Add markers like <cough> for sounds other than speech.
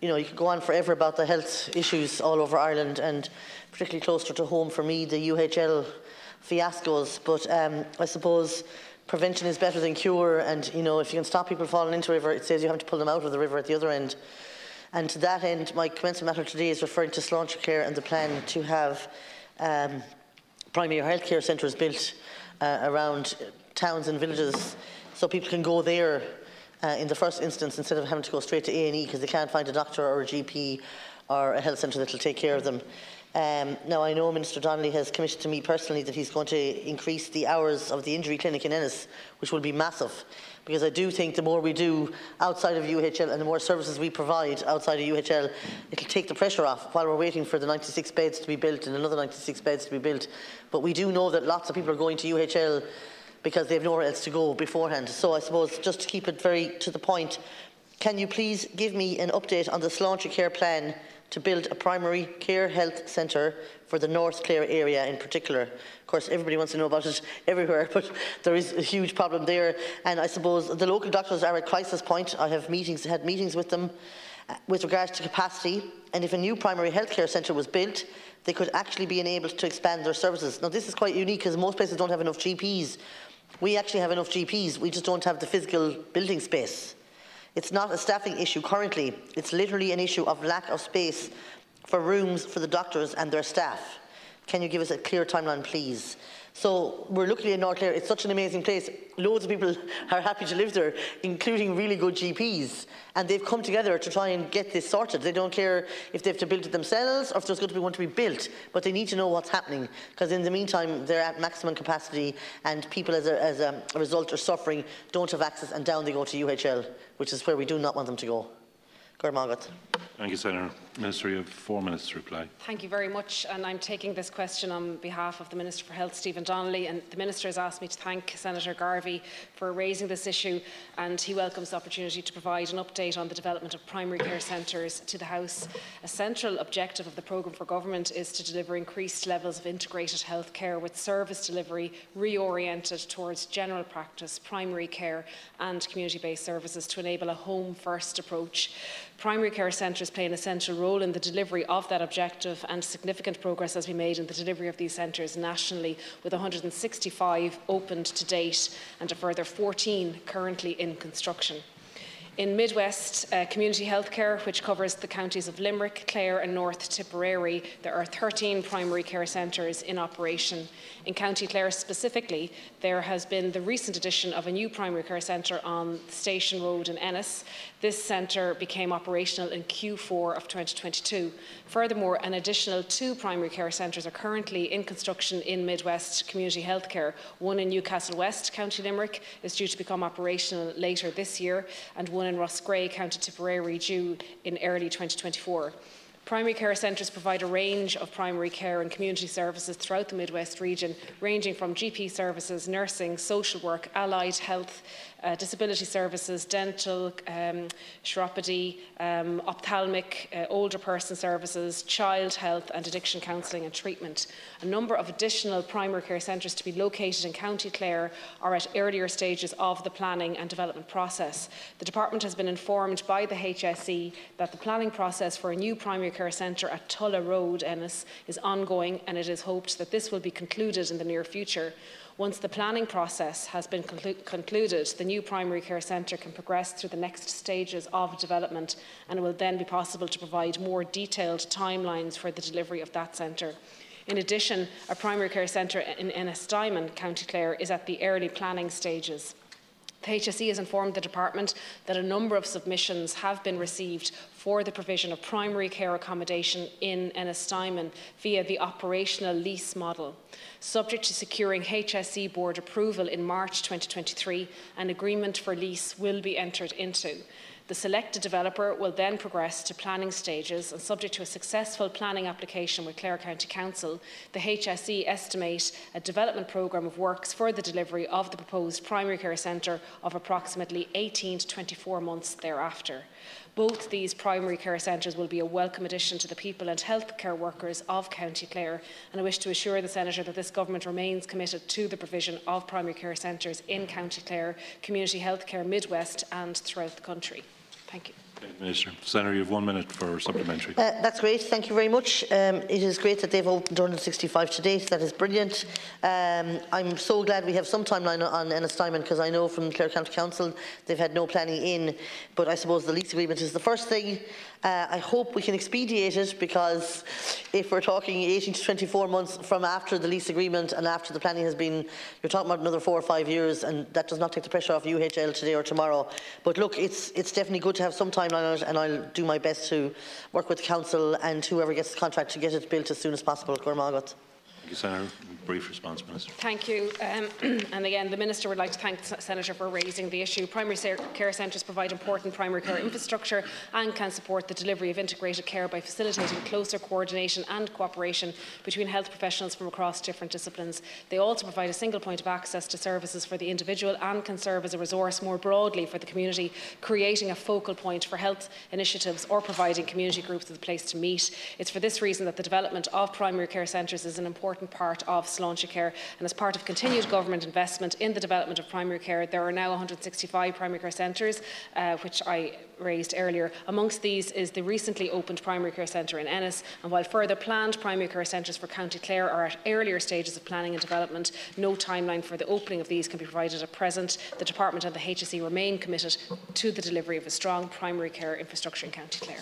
You know, you could go on forever about the health issues all over Ireland and particularly closer to home for me, the UHL fiascos. But um, I suppose prevention is better than cure. And, you know, if you can stop people falling into a river, it says you have to pull them out of the river at the other end. And to that end, my commencement matter today is referring to Sláinte Care and the plan to have um, primary health care centres built uh, around towns and villages so people can go there uh, in the first instance instead of having to go straight to A&E because they can't find a doctor or a GP or a health centre that will take care of them. Um, now, I know Minister Donnelly has committed to me personally that he's going to increase the hours of the injury clinic in Ennis, which will be massive, because I do think the more we do outside of UHL and the more services we provide outside of UHL, it'll take the pressure off while we're waiting for the 96 beds to be built and another 96 beds to be built. But we do know that lots of people are going to UHL because they have nowhere else to go beforehand. So I suppose just to keep it very to the point, can you please give me an update on the Sláintecare plan to build a primary care health centre for the North Clare area in particular. Of course, everybody wants to know about it <laughs> everywhere, but there is a huge problem there. And I suppose the local doctors are at crisis point. I have meetings, had meetings with them uh, with regards to capacity. And if a new primary healthcare centre was built, they could actually be enabled to expand their services. Now, this is quite unique because most places don't have enough GPs. We actually have enough GPs. We just don't have the physical building space. It's not a staffing issue currently. It's literally an issue of lack of space for rooms for the doctors and their staff. Can you give us a clear timeline, please? So we're looking in North Clare. It's such an amazing place. Loads of people <laughs> are happy to live there, including really good GPs. And they've come together to try and get this sorted. They don't care if they have to build it themselves or if there's going to be one to be built, but they need to know what's happening. Because in the meantime, they're at maximum capacity and people as a, as a result are suffering, don't have access, and down they go to UHL, which is where we do not want them to go. Gormagat. Thank you, Senator. Minister, you have four minutes to reply. Thank you very much. And I'm taking this question on behalf of the Minister for Health, Stephen Donnelly. And the Minister has asked me to thank Senator Garvey for raising this issue. And he welcomes the opportunity to provide an update on the development of primary care centres to the House. A central objective of the programme for government is to deliver increased levels of integrated health care with service delivery reoriented towards general practice, primary care and community-based services to enable a home-first approach. Primary care centres play an essential role in the delivery of that objective and significant progress has been made in the delivery of these centres nationally with 165 opened to date and a further 14 currently in construction. In Midwest uh, Community Healthcare, which covers the counties of Limerick, Clare and North Tipperary, there are 13 primary care centres in operation. In County Clare specifically, there has been the recent addition of a new primary care centre on Station Road in Ennis. This centre became operational in Q4 of 2022. Furthermore, an additional two primary care centres are currently in construction in Midwest Community Healthcare. One in Newcastle West, County Limerick, is due to become operational later this year, and one in Roscrea, County Tipperary, due in early 2024. Primary care centres provide a range of primary care and community services throughout the Midwest region, ranging from GP services, nursing, social work, allied health, uh, disability services, dental, um, chiropody, um, ophthalmic, uh, older person services, child health and addiction counselling and treatment. A number of additional primary care centres to be located in County Clare are at earlier stages of the planning and development process. The Department has been informed by the HSE that the planning process for a new primary care centre at Tulla Road, Ennis, is ongoing and it is hoped that this will be concluded in the near future. Once the planning process has been conclu concluded, the new primary care centre can progress through the next stages of development and it will then be possible to provide more detailed timelines for the delivery of that centre. In addition, a primary care centre in Ennistymon, County Clare, is at the early planning stages. The HSE has informed the Department that a number of submissions have been received for the provision of primary care accommodation in Ennistymon via the operational lease model. Subject to securing HSE board approval in March 2023, an agreement for lease will be entered into. The selected developer will then progress to planning stages and subject to a successful planning application with Clare County Council, the HSE estimate a development programme of works for the delivery of the proposed primary care centre of approximately 18 to 24 months thereafter. Both these primary care centres will be a welcome addition to the people and healthcare workers of County Clare and I wish to assure the Senator that this government remains committed to the provision of primary care centres in County Clare, community healthcare Midwest and throughout the country. Thank you. Minister. Senator, you have one minute for supplementary. Uh, that's great. Thank you very much. Um, it is great that they've opened 165 to date. That is brilliant. Um, I'm so glad we have some timeline on Ennistymon because I know from Clare County Council they've had no planning in. But I suppose the lease agreement is the first thing. Uh, I hope we can expedite it because if we're talking 18 to 24 months from after the lease agreement and after the planning has been, you're talking about another four or five years, and that does not take the pressure off UHL today or tomorrow. But look, it's it's definitely good to have some timeline on it, and I'll do my best to work with the council and whoever gets the contract to get it built as soon as possible. Gormagat. Thank you, Senator. Brief response, Minister. Thank you. Um, <clears throat> and again, the Minister would like to thank the Senator for raising the issue. Primary care centres provide important primary care infrastructure and can support the delivery of integrated care by facilitating closer coordination and cooperation between health professionals from across different disciplines. They also provide a single point of access to services for the individual and can serve as a resource more broadly for the community, creating a focal point for health initiatives or providing community groups with a place to meet. It's for this reason that the development of primary care centres is an important part of Sláinte Care and as part of continued government investment in the development of primary care there are now 165 primary care centres uh, which I raised earlier. Amongst these is the recently opened primary care centre in Ennis and while further planned primary care centres for County Clare are at earlier stages of planning and development no timeline for the opening of these can be provided at present. The Department and the HSE remain committed to the delivery of a strong primary care infrastructure in County Clare.